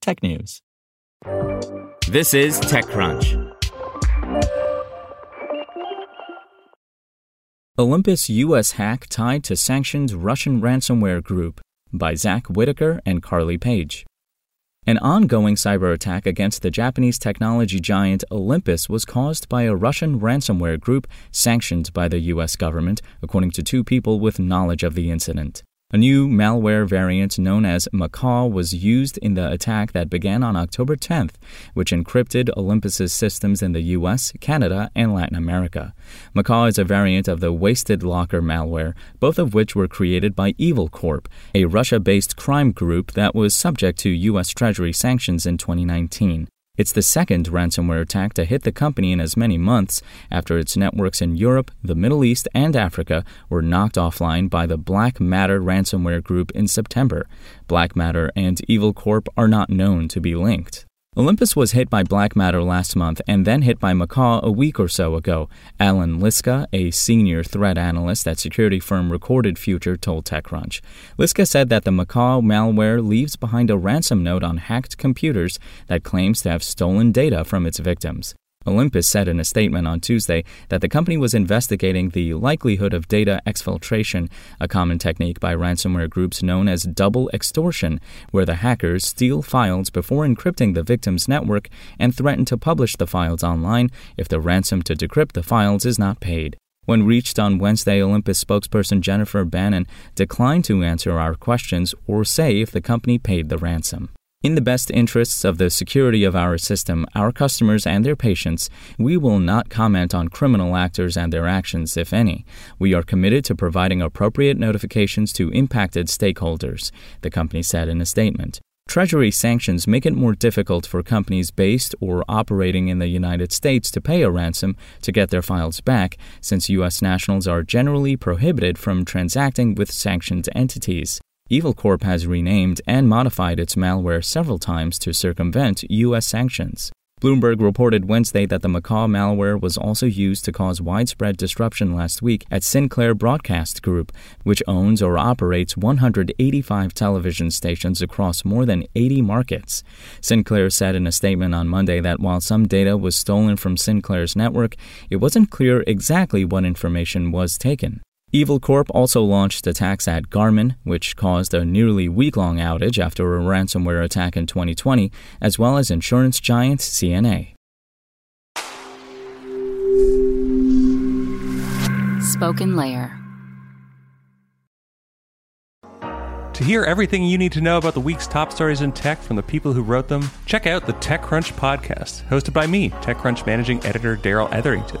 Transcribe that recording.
technews. This is TechCrunch. Olympus U.S. hack tied to sanctioned Russian ransomware group by Zack Whittaker and Carly Page. An ongoing cyber attack against the Japanese technology giant Olympus was caused by a Russian ransomware group sanctioned by the U.S. government, according to two people with knowledge of the incident. A new malware variant known as Macaw was used in the attack that began on October 10th, which encrypted Olympus's systems in the US, Canada, and Latin America. Macaw is a variant of the Wasted Locker malware, both of which were created by Evil Corp, a Russia based crime group that was subject to US Treasury sanctions in 2019. It's the second ransomware attack to hit the company in as many months after its networks in Europe, the Middle East, and Africa were knocked offline by the Black Matter ransomware group in September. Black Matter and Evil Corp are not known to be linked. Olympus was hit by Black Matter last month and then hit by Macaw a week or so ago. Allan Liska, a senior threat analyst at security firm Recorded Future, told TechCrunch. Liska said that the Macaw malware leaves behind a ransom note on hacked computers that claims to have stolen data from its victims. Olympus said in a statement on Tuesday that the company was investigating the likelihood of data exfiltration, a common technique by ransomware groups known as double extortion, where the hackers steal files before encrypting the victim's network and threaten to publish the files online if the ransom to decrypt the files is not paid. When reached on Wednesday, Olympus spokesperson Jennifer Bannon declined to answer our questions or say if the company paid the ransom. In the best interests of the security of our system, our customers, and their patients, we will not comment on criminal actors and their actions, if any. We are committed to providing appropriate notifications to impacted stakeholders, the company said in a statement. Treasury sanctions make it more difficult for companies based or operating in the United States to pay a ransom to get their files back, since U.S. nationals are generally prohibited from transacting with sanctioned entities. Evil Corp has renamed and modified its malware several times to circumvent U.S. sanctions. Bloomberg reported Wednesday that the Macaw malware was also used to cause widespread disruption last week at Sinclair Broadcast Group, which owns or operates 185 television stations across more than 80 markets. Sinclair said in a statement on Monday that while some data was stolen from Sinclair's network, it wasn't clear exactly what information was taken. Evil Corp also launched attacks at Garmin, which caused a nearly week long outage after a ransomware attack in 2020, as well as insurance giant CNA. Spoken Layer. To hear everything you need to know about the week's top stories in tech from the people who wrote them, check out the TechCrunch podcast, hosted by me, TechCrunch managing editor Darrell Etherington.